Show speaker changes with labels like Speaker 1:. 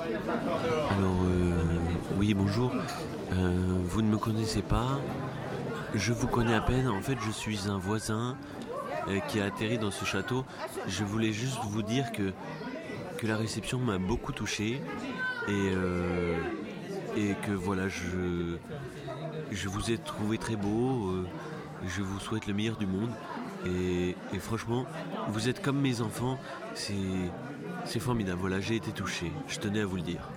Speaker 1: Alors, euh, oui, bonjour. Euh, vous ne me connaissez pas. Je vous connais à peine. En fait, je suis un voisin euh, qui a atterri dans ce château. Je voulais juste vous dire que, la réception m'a beaucoup touché. Et, que voilà, je, vous ai trouvé très beau. je vous souhaite le meilleur du monde. Et, franchement, vous êtes comme mes enfants. C'est, c'est formidable. Voilà, j'ai été touché. Je tenais à vous le dire.